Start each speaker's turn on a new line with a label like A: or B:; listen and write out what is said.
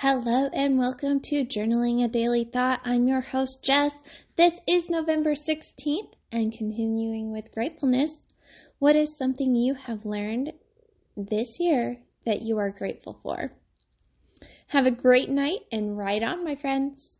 A: Hello and welcome to Journaling a Daily Thought. I'm your host, Jess. This is November 16th and continuing with gratefulness. What is something you have learned this year that you are grateful for? Have a great night and ride on, my friends.